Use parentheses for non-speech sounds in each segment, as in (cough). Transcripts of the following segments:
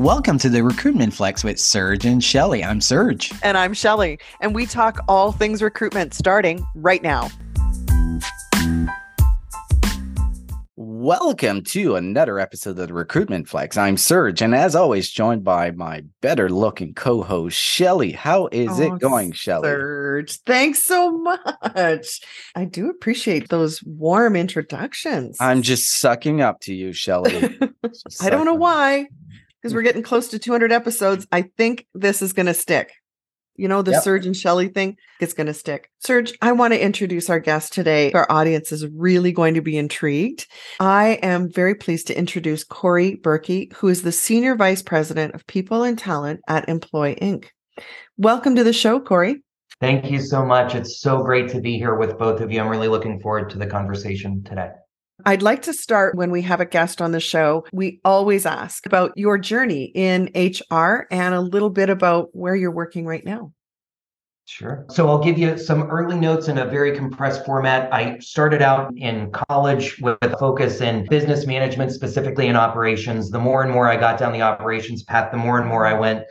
Welcome to the Recruitment Flex with Serge and Shelly. I'm Serge. And I'm Shelly. And we talk all things recruitment starting right now. Welcome to another episode of the Recruitment Flex. I'm Serge, and as always, joined by my better looking co host, Shelly. How is oh, it going, Shelly? Serge, thanks so much. I do appreciate those warm introductions. I'm just sucking up to you, Shelly. (laughs) I don't know why because we're getting close to 200 episodes. I think this is going to stick. You know, the yep. Serge and Shelly thing, it's going to stick. Serge, I want to introduce our guest today. Our audience is really going to be intrigued. I am very pleased to introduce Corey Berkey, who is the Senior Vice President of People and Talent at Employ Inc. Welcome to the show, Corey. Thank you so much. It's so great to be here with both of you. I'm really looking forward to the conversation today. I'd like to start when we have a guest on the show. We always ask about your journey in HR and a little bit about where you're working right now. Sure. So I'll give you some early notes in a very compressed format. I started out in college with a focus in business management, specifically in operations. The more and more I got down the operations path, the more and more I went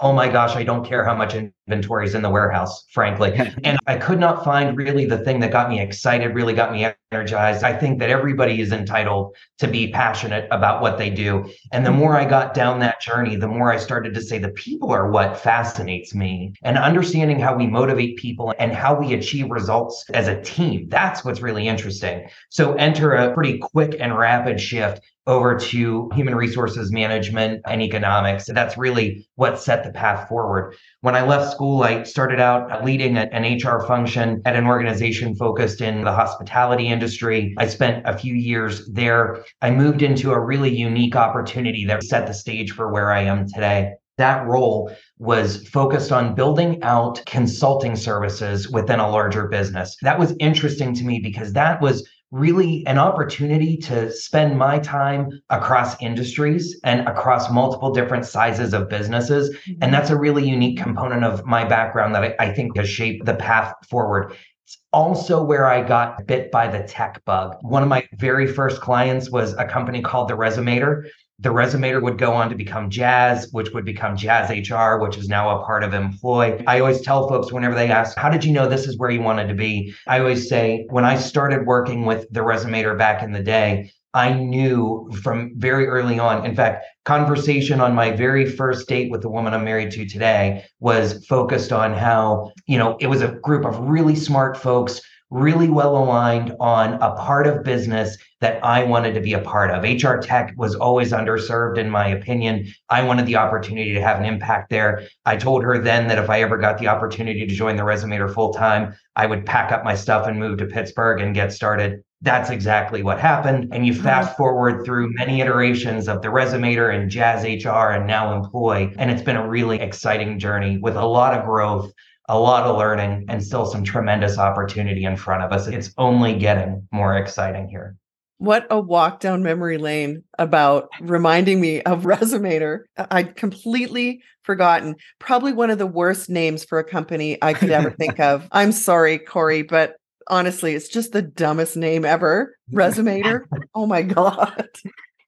oh my gosh, I don't care how much inventory is in the warehouse, frankly. (laughs) and I could not find really the thing that got me excited, really got me energized. I think that everybody is entitled to be passionate about what they do. And the more I got down that journey, the more I started to say the people are what fascinates me. And understanding how we motivate people and how we achieve results as a team, that's what's really interesting. So enter a pretty quick and rapid shift over to human resources management and economics. That's really what set the path forward. When I left school, I started out leading an HR function at an organization focused in the hospitality industry. I spent a few years there. I moved into a really unique opportunity that set the stage for where I am today. That role was focused on building out consulting services within a larger business. That was interesting to me because that was really an opportunity to spend my time across industries and across multiple different sizes of businesses. And mm-hmm. that's a really unique component of my background that I, I think has shaped the path forward. It's also where I got bit by the tech bug. One of my very first clients was a company called The Resumator the resumator would go on to become jazz which would become jazz hr which is now a part of employ i always tell folks whenever they ask how did you know this is where you wanted to be i always say when i started working with the resumator back in the day I knew from very early on. In fact, conversation on my very first date with the woman I'm married to today was focused on how, you know, it was a group of really smart folks really well aligned on a part of business that I wanted to be a part of. HR tech was always underserved, in my opinion. I wanted the opportunity to have an impact there. I told her then that if I ever got the opportunity to join the Resumator full time, I would pack up my stuff and move to Pittsburgh and get started. That's exactly what happened. And you mm-hmm. fast forward through many iterations of the Resumator and Jazz HR and now Employ. And it's been a really exciting journey with a lot of growth a lot of learning and still some tremendous opportunity in front of us. It's only getting more exciting here. What a walk down memory lane about reminding me of (laughs) Resumator. I'd completely forgotten. Probably one of the worst names for a company I could ever (laughs) think of. I'm sorry, Corey, but honestly, it's just the dumbest name ever. Resumator. Oh my God.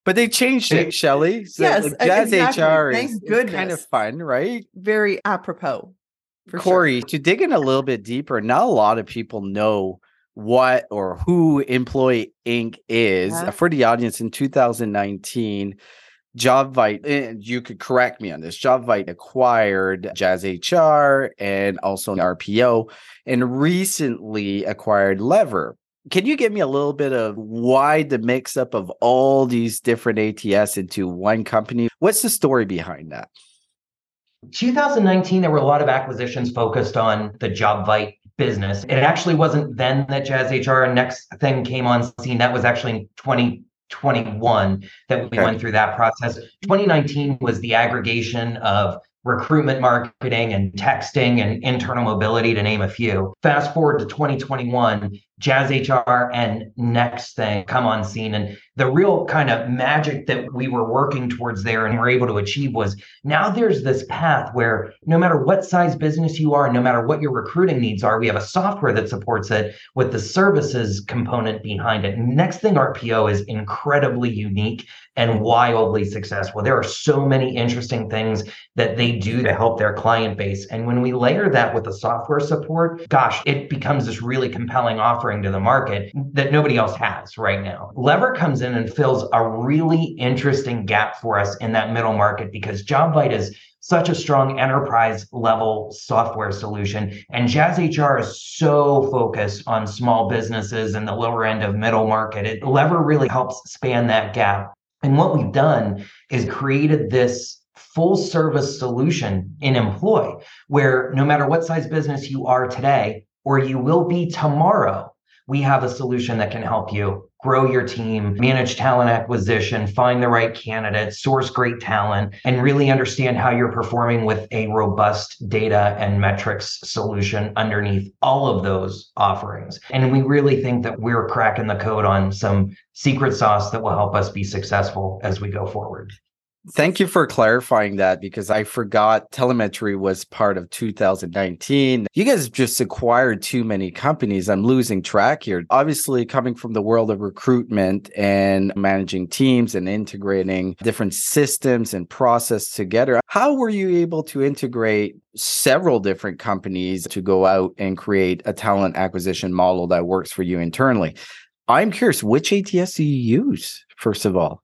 But they changed it, Shelly. So yes, like Jazz exactly. HR is, is kind of fun, right? Very apropos. Corey, sure. to dig in a little bit deeper, not a lot of people know what or who Employ Inc. is. Yeah. Uh, for the audience in 2019, JobVite, and eh, you could correct me on this, JobVite acquired Jazz HR and also an RPO and recently acquired Lever. Can you give me a little bit of why the mix up of all these different ATS into one company? What's the story behind that? 2019, there were a lot of acquisitions focused on the JobVite business. It actually wasn't then that Jazz HR and Next Thing came on scene. That was actually in 2021 that we okay. went through that process. 2019 was the aggregation of recruitment marketing and texting and internal mobility to name a few. Fast forward to 2021, Jazz HR and NXTThing come on scene and the real kind of magic that we were working towards there and were able to achieve was now there's this path where no matter what size business you are, no matter what your recruiting needs are, we have a software that supports it with the services component behind it. NXTThing RPO is incredibly unique and wildly successful. There are so many interesting things that they do to help their client base. And when we layer that with the software support, gosh, it becomes this really compelling offering to the market that nobody else has right now. Lever comes in and fills a really interesting gap for us in that middle market because JobVite is such a strong enterprise level software solution. And Jazz HR is so focused on small businesses and the lower end of middle market. It Lever really helps span that gap. And what we've done is created this full service solution in employ where no matter what size business you are today or you will be tomorrow, we have a solution that can help you grow your team, manage talent acquisition, find the right candidates, source great talent, and really understand how you're performing with a robust data and metrics solution underneath all of those offerings. And we really think that we're cracking the code on some secret sauce that will help us be successful as we go forward. Thank you for clarifying that because I forgot Talemetry was part of 2019. You guys just acquired too many companies. I'm losing track here. Obviously, coming from the world of recruitment and managing teams and integrating different systems and process together, how were you able to integrate several different companies to go out and create a talent acquisition model that works for you internally? I'm curious, which ATS do you use, first of all?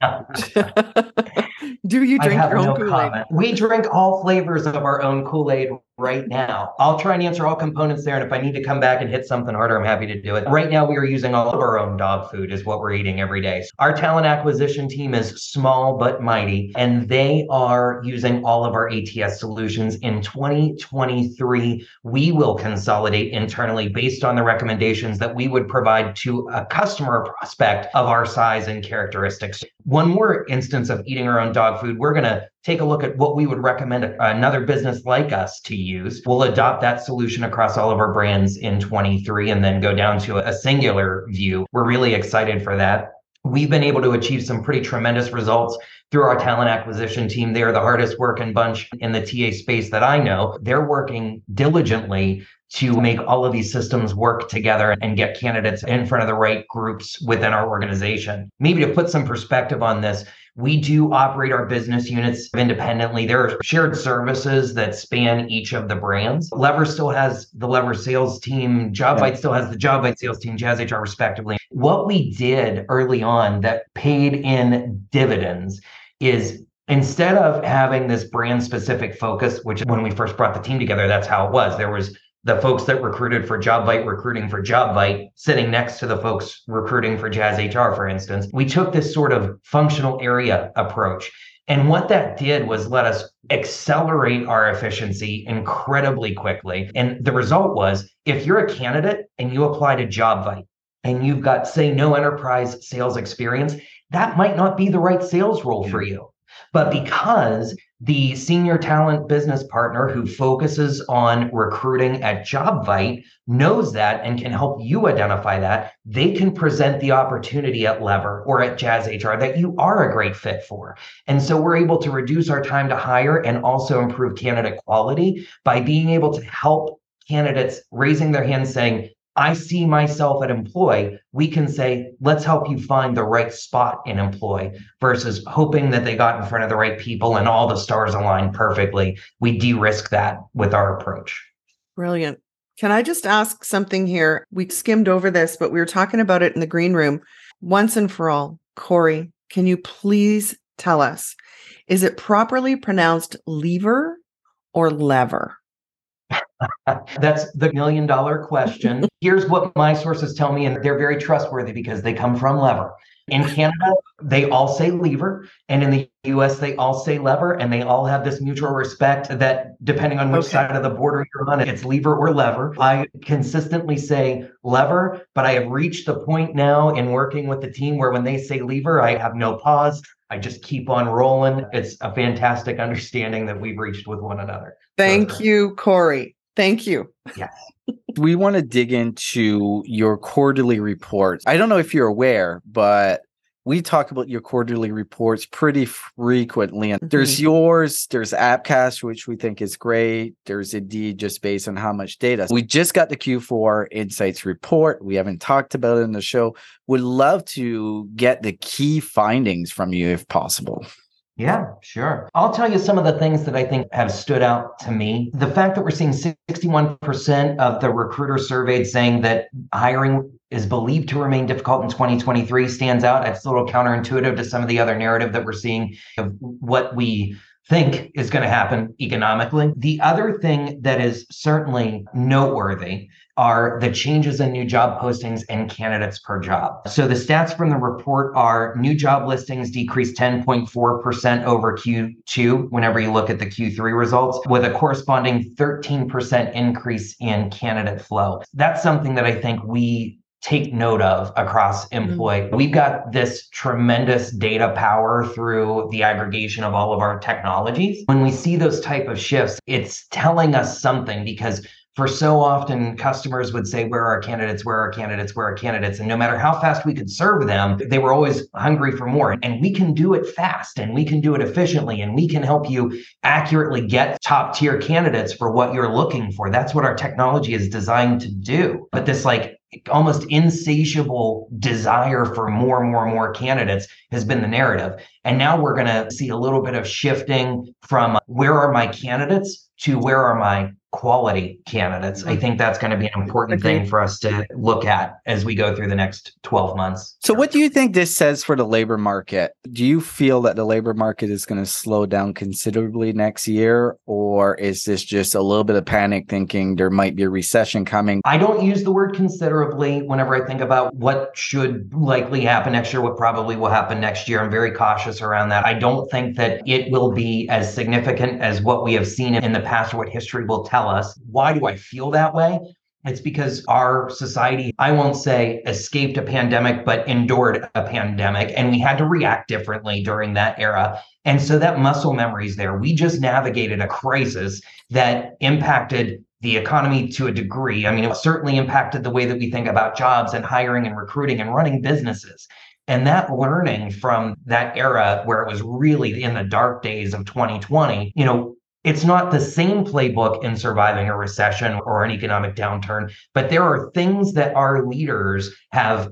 (laughs) Do you drink your own no Kool-Aid? We drink all flavors of our own Kool-Aid right now. I'll try and answer all components there. And if I need to come back and hit something harder, I'm happy to do it. Right now, we are using all of our own dog food, is what we're eating every day. Our talent acquisition team is small but mighty, and they are using all of our ATS solutions. In 2023, we will consolidate internally based on the recommendations that we would provide to a customer prospect of our size and characteristics. One more instance of eating our own dog food, we're going to take a look at what we would recommend another business like us to use. We'll adopt that solution across all of our brands in 23 and then go down to a singular view. We're really excited for that. We've been able to achieve some pretty tremendous results through our talent acquisition team. They are the hardest working bunch in the TA space that I know. They're working diligently to make all of these systems work together and get candidates in front of the right groups within our organization. Maybe to put some perspective on this, we do operate our business units independently. There are shared services that span each of the brands. Lever still has the Lever sales team, JobVite yeah. still has the JobVite sales team, Jazz HR respectively. What we did early on that paid in dividends is instead of having this brand specific focus, which when we first brought the team together, that's how it was. There was the folks that recruited for JobVite recruiting for JobVite sitting next to the folks recruiting for Jazz HR, for instance. We took this sort of functional area approach. And what that did was let us accelerate our efficiency incredibly quickly. And the result was if you're a candidate and you apply to JobVite and you've got, say, no enterprise sales experience, that might not be the right sales role for mm-hmm. you. But because the senior talent business partner who focuses on recruiting at JobVite knows that and can help you identify that, they can present the opportunity at Lever or at Jazz HR that you are a great fit for. And so we're able to reduce our time to hire and also improve candidate quality by being able to help candidates raising their hands saying, I see myself at employ, we can say, let's help you find the right spot in employ versus hoping that they got in front of the right people and all the stars align perfectly. We de risk that with our approach. Brilliant. Can I just ask something here? We skimmed over this, but we were talking about it in the green room. Once and for all, Corey, can you please tell us, is it properly pronounced lever or lever? (laughs) That's the million dollar question. (laughs) Here's what my sources tell me, and they're very trustworthy because they come from Lever. In Canada, they all say lever, and in the US, they all say lever, and they all have this mutual respect that depending on which okay. side of the border you're on, it's lever or lever. I consistently say lever, but I have reached the point now in working with the team where when they say lever, I have no pause. I just keep on rolling. It's a fantastic understanding that we've reached with one another. Thank so, you, Corey. Thank you. Yes. we want to dig into your quarterly reports. I don't know if you're aware, but we talk about your quarterly reports pretty frequently. And mm-hmm. there's yours, there's Appcast, which we think is great. There's Indeed, just based on how much data. We just got the Q4 Insights report. We haven't talked about it in the show. Would love to get the key findings from you if possible. Yeah, sure. I'll tell you some of the things that I think have stood out to me. The fact that we're seeing 61% of the recruiter surveyed saying that hiring is believed to remain difficult in 2023 stands out. It's a little counterintuitive to some of the other narrative that we're seeing of what we think is going to happen economically. The other thing that is certainly noteworthy are the changes in new job postings and candidates per job. So the stats from the report are new job listings decreased 10.4% over Q2 whenever you look at the Q3 results, with a corresponding 13% increase in candidate flow. That's something that I think we take note of across mm-hmm. Mm-hmm. We've got this tremendous data power through the aggregation of all of our technologies. When we see those type of shifts, it's telling us something because for so often customers would say where are our candidates? Where are candidates? Where are candidates? And no matter how fast we could serve them they were always hungry for more. And we can do it fast and we can do it efficiently and we can help you accurately get top tier candidates for what you're looking for. That's what our technology is designed to do. But this like almost insatiable desire for more and more and more candidates has been the narrative. And now we're going to see a little bit of shifting from where are my candidates? to where are my quality candidates. I mm-hmm. think that's going to be an important thing for us to look at as we go through the next 12 months. So, what do you think this says for the labor market? Do you feel that the labor market is going to slow down considerably next year, or is this just a little bit of panic thinking there might be a recession coming? I don't use the word considerably whenever I think about what should likely happen next year, what probably will happen next year. I'm very cautious around that. I don't think that it will be as significant as what we have seen in the past or what history will tell tell us. Why do I feel that way? It's because our society, I won't say escaped a pandemic, but endured a pandemic. And we had to react differently during that era. And so that muscle memory is there. We just navigated a crisis that impacted the economy to a degree. I mean, it certainly impacted the way that we think about jobs and hiring and recruiting and running businesses. And that learning from that era where it was really in the dark days of 2020, you know, it's not the same playbook in surviving a recession or an economic downturn, but there are things that our leaders have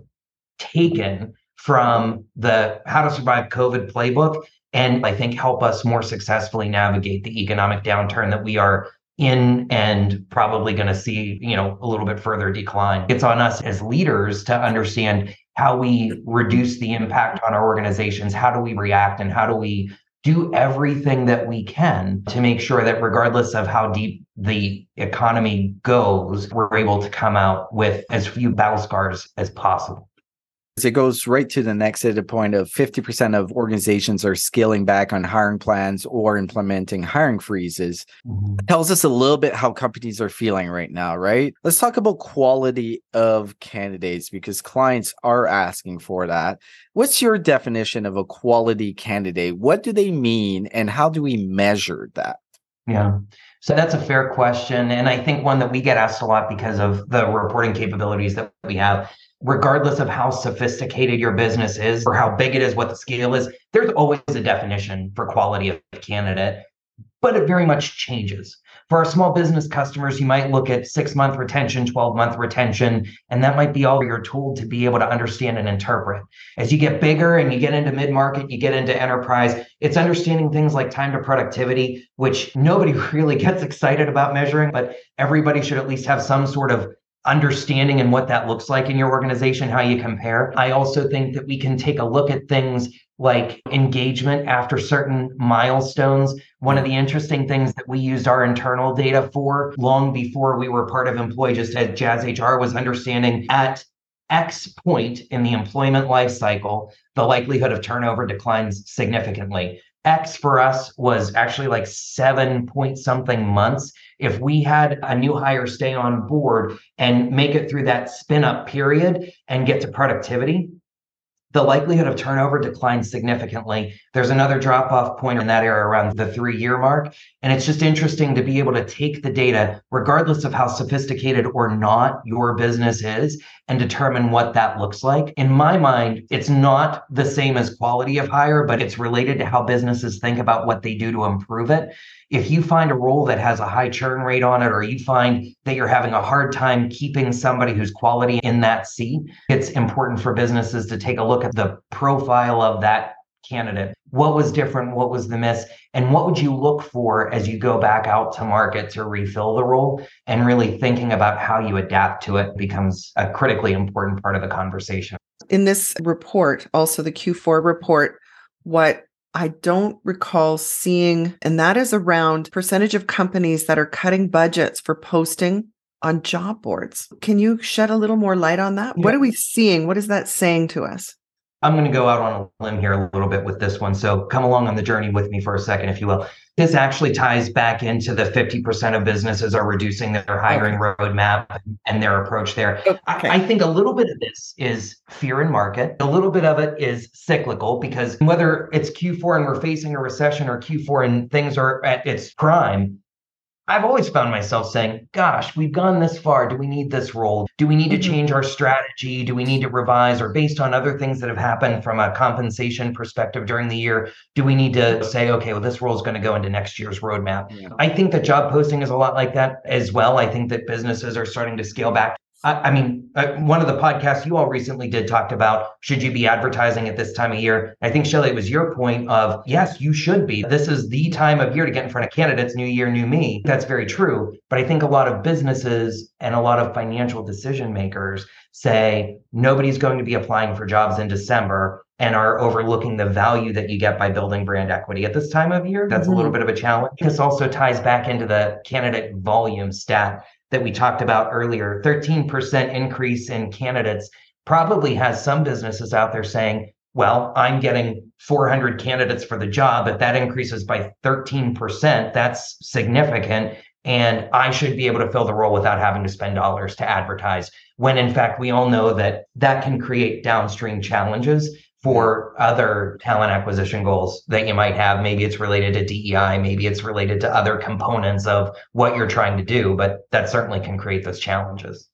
taken from the how to survive COVID playbook and I think help us more successfully navigate the economic downturn that we are in and probably going to see, you know, a little bit further decline. It's on us as leaders to understand how we reduce the impact on our organizations, how do we react and how do we do everything that we can to make sure that regardless of how deep the economy goes, we're able to come out with as few battle scars as possible. It goes right to the next data point of 50% of organizations are scaling back on hiring plans or implementing hiring freezes. Mm-hmm. Tells us a little bit how companies are feeling right now, right? Let's talk about quality of candidates because clients are asking for that. What's your definition of a quality candidate? What do they mean and how do we measure that? Yeah. So that's a fair question. And I think one that we get asked a lot because of the reporting capabilities that we have regardless of how sophisticated your business is or how big it is, what the scale is, there's always a definition for quality of candidate, but it very much changes. For our small business customers, you might look at six month retention, 12 month retention, and that might be all you're told to be able to understand and interpret. As you get bigger and you get into mid market, you get into enterprise, it's understanding things like time to productivity, which nobody (laughs) really gets excited about measuring, but everybody should at least have some sort of understanding and what that looks like in your organization, how you compare. I also think that we can take a look at things like engagement after certain milestones. One of the interesting things that we used our internal data for long before we were part of Employ, just at Jazz HR, was understanding at X point in the employment life cycle, the likelihood of turnover declines significantly. X for us was actually like seven point something months. If we had a new hire stay on board and make it through that spin up period and get to productivity, the likelihood of turnover declines significantly. There's another drop off point in that area around the three year mark. And it's just interesting to be able to take the data, regardless of how sophisticated or not your business is, and determine what that looks like. In my mind, it's not the same as quality of hire, but it's related to how businesses think about what they do to improve it. If you find a role that has a high churn rate on it, or you find that you're having a hard time keeping somebody who's quality in that seat, it's important for businesses to take a look at the profile of that candidate. What was different? What was the miss? And what would you look for as you go back out to market to refill the role? And really thinking about how you adapt to it becomes a critically important part of the conversation. In this report, also the Q4 report, what I don't recall seeing, and that is around percentage of companies that are cutting budgets for posting on job boards. Can you shed a little more light on that? Yeah. What are we seeing? What is that saying to us? I'm going to go out on a limb here a little bit with this one. So come along on the journey with me for a second, if you will. This actually ties back into the 50% of businesses are reducing their hiring okay. roadmap and their approach there. Okay. I, I think a little bit of this is fear in market. A little bit of it is cyclical because whether it's Q4 and we're facing a recession or Q4 and things are at its prime, I've always found myself saying, gosh, we've gone this far. Do we need this role? Do we need to mm-hmm. change our strategy? Do we need to revise or based on other things that have happened from a compensation perspective during the year? Do we need to say, okay, well, this role is going to go into next year's roadmap? Yeah. I think that job posting is a lot like that as well. I think that businesses are starting to scale back I, mean, uh, one of the podcasts you all recently did talked about should you be advertising at this time of year? I think Shelly, it was your point of yes, you should be. This is the time of year to get in front of candidates. New year, new me. That's very true. But I think a lot of businesses and a lot of financial decision makers say nobody's going to be applying for jobs in December and are overlooking the value that you get by building brand equity at this time of year. That's mm-hmm. a little mm-hmm. bit of a challenge. This also ties back into the candidate volume stat that we talked about earlier 13% increase in candidates probably has some businesses out there saying well i'm getting 400 candidates for the job. If that increases by 13% that's significant and i should be able to fill the role without having to spend dollars to advertise. When in fact we all know that that can create downstream challenges for other talent acquisition goals that you might have. Maybe it's related to DEI, maybe it's related to other components of what you're trying to do, but that certainly can create those challenges.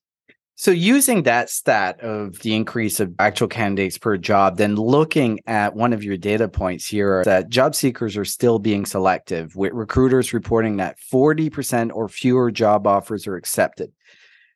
So, using that stat of the increase of actual candidates per job, then looking at one of your data points here that job seekers are still being selective, with recruiters reporting that 40% or fewer job offers are accepted.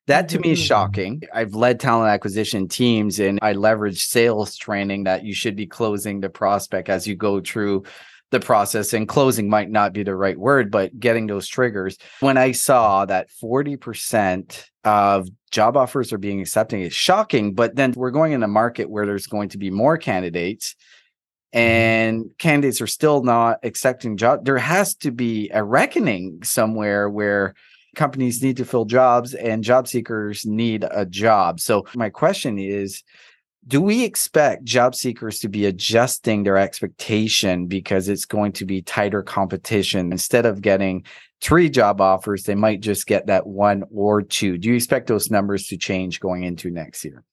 That to me is mm-hmm. shocking. I've led talent acquisition teams and I leverage sales training that you should be closing the prospect as you go through the process and closing might not be the right word but getting those triggers when i saw that 40% of job offers are being accepted is shocking but then we're going in a market where there's going to be more candidates mm-hmm. and candidates are still not accepting job there has to be a reckoning somewhere where companies need to fill jobs and job seekers need a job. So my question is do we expect job seekers to be adjusting their expectation because it's going to be tighter competition instead of getting three job offers they might just get that one or two do you expect those numbers to change going into next year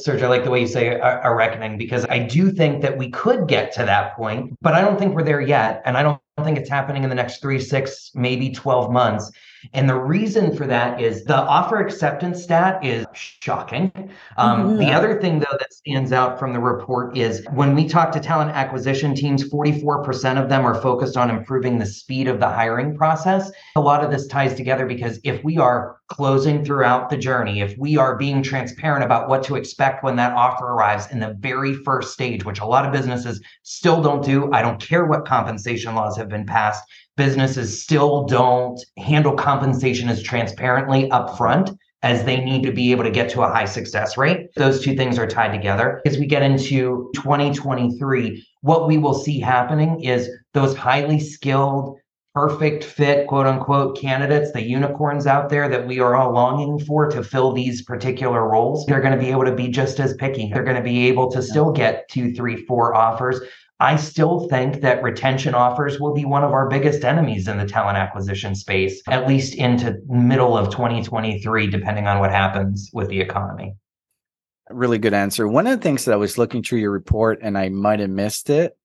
Serge, I like the way you say a, reckoning because I do think that we could get to that point, but I don't think we're there yet. And I don't think it's happening in the next three, six, maybe 12 months. And the reason for that is the offer acceptance stat is shocking. Um, mm-hmm. The other thing, though, that stands out from the report is when we talk to talent acquisition teams, 44% of them are focused on improving the speed of the hiring process. A lot of this ties together because if we are closing throughout the journey, if we are being transparent about what to expect when that offer arrives in the very first stage, which a lot of businesses still don't do, I don't care what compensation laws have been passed businesses still don't handle compensation as transparently upfront as they need to be able to get to a high success rate. Those two things are tied together. As we get into 2023, what we will see happening is those highly skilled, perfect fit, quote unquote, candidates, the unicorns out there that we are all longing for to fill these particular roles, they're going to be able to be just as picky. They're going to be able to still get two, three, four offers I still think that retention offers will be one of our biggest enemies in the talent acquisition space, at least into middle of 2023, depending on what happens with the economy. Really good answer. One of the things that I was looking through your report and I might have missed it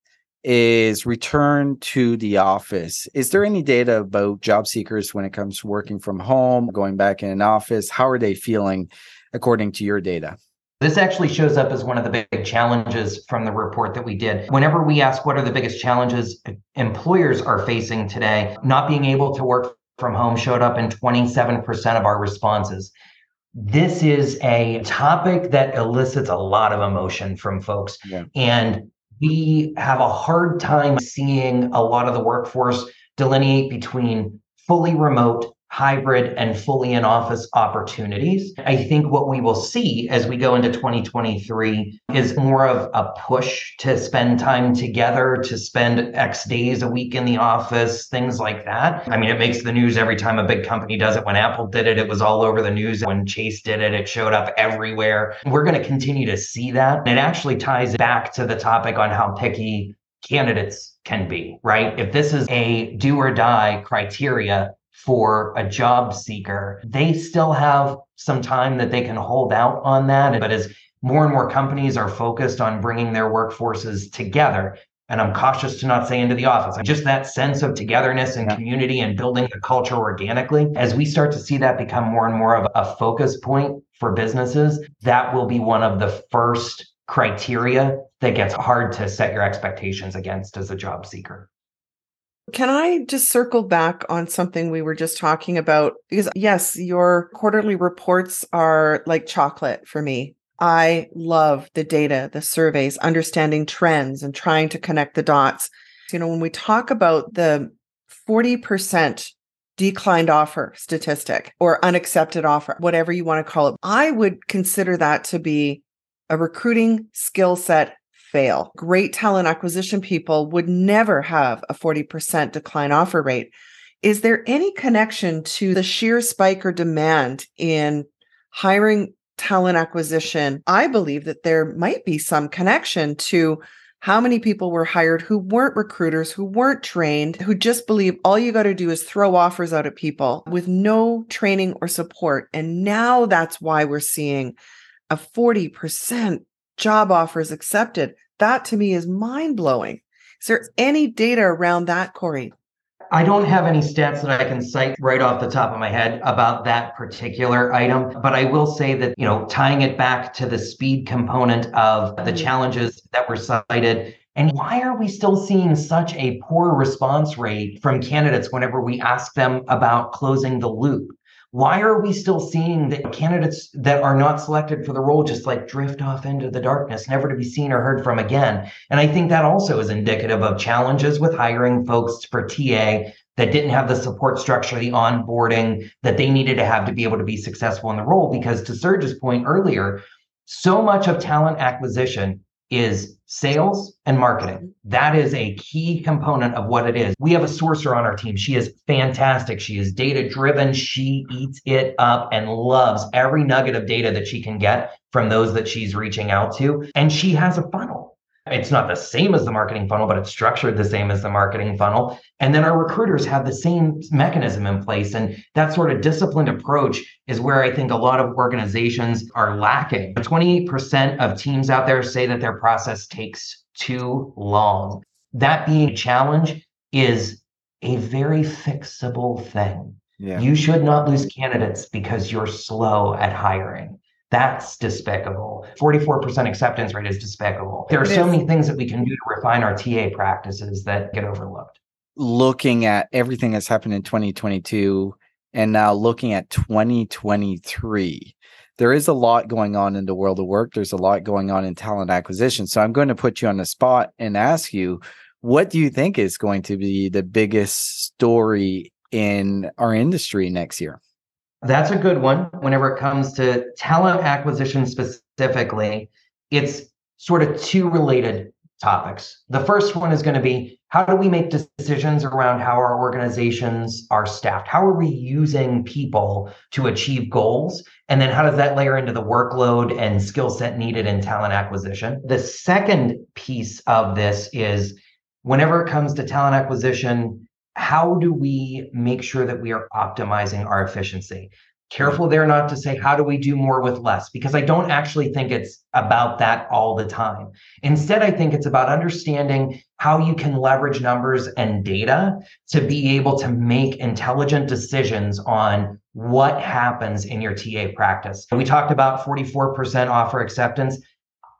is return to the office. Is there any data about job seekers when it comes to working from home, going back in an office? How are they feeling according to your data? This actually shows up as one of the big challenges from the report that we did. Whenever we ask what are the biggest challenges employers are facing today, not being able to work from home showed up in 27% of our responses. This is a topic that elicits a lot of emotion from folks. Yeah. And we have a hard time seeing a lot of the workforce delineate between fully remote hybrid and fully in office opportunities. I think what we will see as we go into 2023 is more of a push to spend time together, to spend X days a week in the office, things like that. I mean, it makes the news every time a big company does it. When Apple did it, it was all over the news. When Chase did it, it showed up everywhere. We're going to continue to see that. And it actually ties back to the topic on how picky candidates can be, right? If this is a do or die criteria, for a job seeker, they still have some time that they can hold out on that. But as more and more companies are focused on bringing their workforces together, and I'm cautious to not say into the office, just that sense of togetherness and community and building the culture organically, as we start to see that become more and more of a focus point for businesses, that will be one of the first criteria that gets hard to set your expectations against as a job seeker. Can I just circle back on something we were just talking about? Because, yes, your quarterly reports are like chocolate for me. I love the data, the surveys, understanding trends and trying to connect the dots. You know, when we talk about the 40% declined offer statistic or unaccepted offer, whatever you want to call it, I would consider that to be a recruiting skill set fail. Great talent acquisition people would never have a 40% decline offer rate. Is there any connection to the sheer spike or demand in hiring talent acquisition? I believe that there might be some connection to how many people were hired who weren't recruiters, who weren't trained, who just believe all you got to do is throw offers out at people with no training or support. And now that's why we're seeing a 40% job offers accepted. That to me is mind blowing. Is there any data around that, Corey? I don't have any stats that I can cite right off the top of my head about that particular item, but I will say that, you know, tying it back to the speed component of the mm-hmm. challenges that were cited and why are we still seeing such a poor response rate from candidates whenever we ask them about closing the loop? Why are we still seeing that candidates that are not selected for the role just like drift off into the darkness, never to be seen or heard from again? And I think that also is indicative of challenges with hiring folks for TA that didn't have the support structure, the onboarding that they needed to have to be able to be successful in the role. Because to Serge's point earlier, so much of talent acquisition is sales and marketing. That is a key component of what it is. We have a sourcer on our team. She is fantastic. She is data driven. She eats it up and loves every nugget of data that she can get from those that she's reaching out to. And she has a funnel. It's not the same as the marketing funnel, but it's structured the same as the marketing funnel. And then our recruiters have the same mechanism in place. And that sort of disciplined approach is where I think a lot of organizations are lacking. 28% of teams out there say that their process takes too long. That being a challenge is a very fixable thing. Yeah. You should not lose candidates because you're slow at hiring. That's despicable. 44% acceptance rate is despicable. There are so many things that we can do to refine our TA practices that get overlooked. Looking at everything that's happened in 2022 and now looking at 2023, there is a lot going on in the world of work. There's a lot going on in talent acquisition. So I'm going to put you on the spot and ask you, what do you think is going to be the biggest story in our industry next year? That's a good one. Whenever it comes to talent acquisition specifically, it's sort of two related topics. The first one is going to be how do we make decisions around how our organizations are staffed? How are we using people to achieve goals? And then how does that layer into the workload and skill set needed in talent acquisition? The second piece of this is whenever it comes to talent acquisition, how do we make sure that we are optimizing our efficiency? Careful there not to say, how do we do more with less? Because I don't actually think it's about that all the time. Instead, I think it's about understanding how you can leverage numbers and data to be able to make intelligent decisions on what happens in your TA practice. We talked about 44% offer acceptance.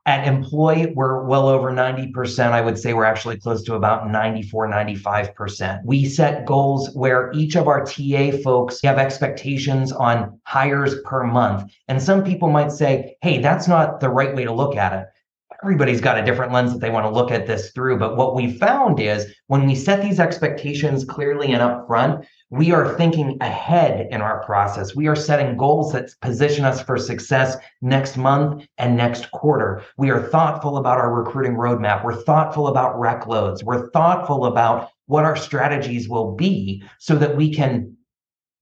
At employ, we're well over 90%. I would say we're actually close to about 94, 95%. We set goals where each of our TA folks have expectations on hires per month. And some people might say, hey, that's not the right way to look at it everybody's got a different lens that they want to look at this through. But what we found is when we set these expectations clearly and upfront, we are thinking ahead in our process. We are setting goals that position us for success next month and next quarter. We are thoughtful about our recruiting roadmap. We're thoughtful about rec loads. We're thoughtful about what our strategies will be so that we can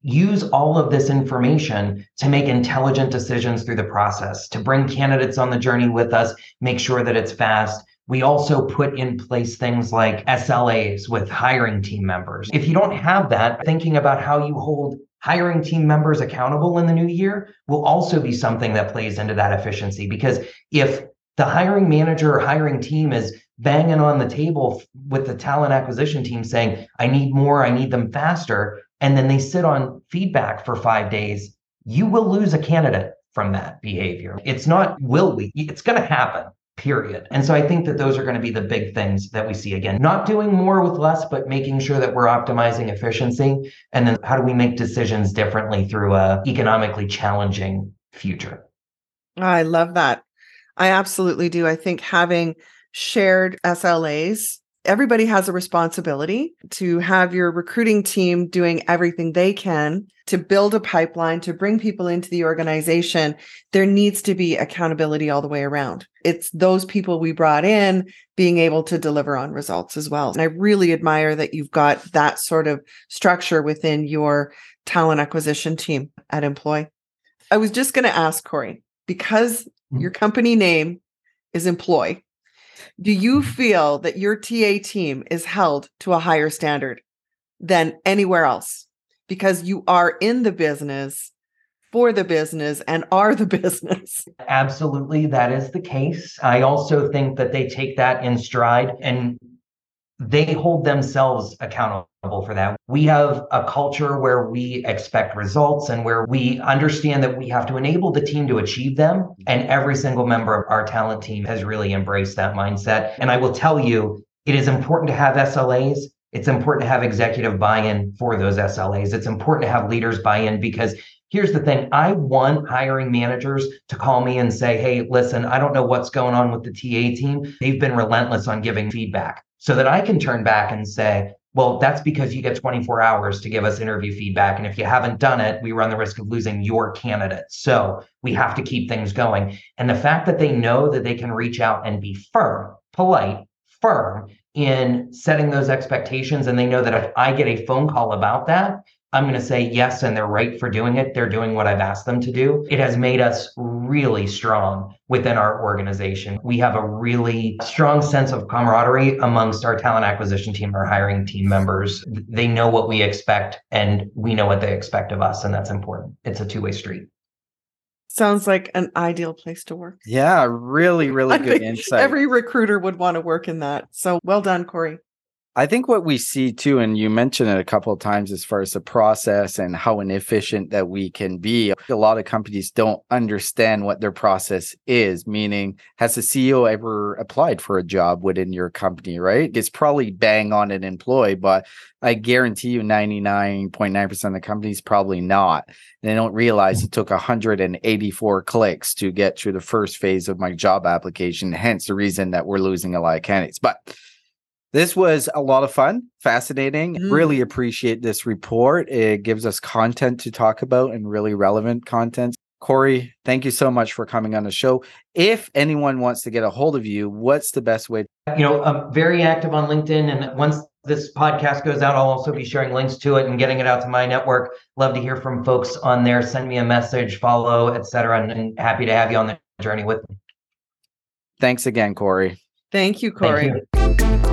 use all of this information to make intelligent decisions through the process, to bring candidates on the journey with us, make sure that it's fast. We also put in place things like SLAs with hiring team members. If you don't have that, thinking about how you hold hiring team members accountable in the new year will also be something that plays into that efficiency. Because if the hiring manager or hiring team is banging on the table with the talent acquisition team saying, I need more, I need them faster, and then they sit on feedback for five days, you will lose a candidate from that behavior. It's not will we, it's going to happen, period. And so I think that those are going to be the big things that we see again. Not doing more with less, but making sure that we're optimizing efficiency. And then how do we make decisions differently through a economically challenging future? Oh, I love that. I absolutely do. I think having shared SLAs everybody has a responsibility to have your recruiting team doing everything they can to build a pipeline to bring people into the organization. There needs to be accountability all the way around. It's those people we brought in being able to deliver on results as well. And i really admire that you've got that sort of structure within your talent acquisition team at employ. I was just going to ask corey because mm-hmm. your company name is employ do you feel that your TA team is held to a higher standard than anywhere else because you are in the business for the business and are the (laughs) business? Absolutely, that is the case. I also think that they take that in stride and they hold themselves accountable for that. We have a culture where we expect results and where we understand that we have to enable the team to achieve them. And every single member of our talent team has really embraced that mindset. And I will tell you, it is important to have SLAs. It's important to have executive buy in for those SLAs. It's important to have leaders buy in because here's the thing I want hiring managers to call me and say, hey, listen, I don't know what's going on with the TA team. They've been relentless on giving feedback so that I can turn back and say, well, that's because you get 24 hours to give us interview feedback. And if you haven't done it, we run the risk of losing your candidate. So we have to keep things going. And the fact that they know that they can reach out and be firm, polite, firm in setting those expectations, and they know that if I get a phone call about that, I'm going to say yes, and they're right for doing it. They're doing what I've asked them to do. It has made us really strong within our organization. We have a really strong sense of camaraderie amongst our talent acquisition team, our hiring team members. They know what we expect, and we know what they expect of us, and that's important. It's a two way street. Sounds like an ideal place to work. Yeah, really, really (laughs) good insight. Every recruiter would want to work in that. So well done, Corey. I think what we see too, and you mentioned it a couple of times as far as the process and how inefficient that we can be. A lot of companies don't understand what their process is, meaning, has the CEO ever applied for a job within your company, right? It's probably bang on an employee, but I guarantee you 99.9% of the companies probably not. They don't realize it took 184 clicks to get through the first phase of my job application, hence the reason that we're losing a lot of candidates. But this was a lot of fun, fascinating. Mm. Really appreciate this report. It gives us content to talk about and really relevant content. Corey, thank you so much for coming on the show. If anyone wants to get a hold of you, what's the best way? You know, I'm very active on LinkedIn. And once this podcast goes out, I'll also be sharing links to it and getting it out to my network. Love to hear from folks on there. Send me a message, follow, etc. And, and happy to have you on the journey with me. Thanks again, Corey. Thank you, Corey. Thank you.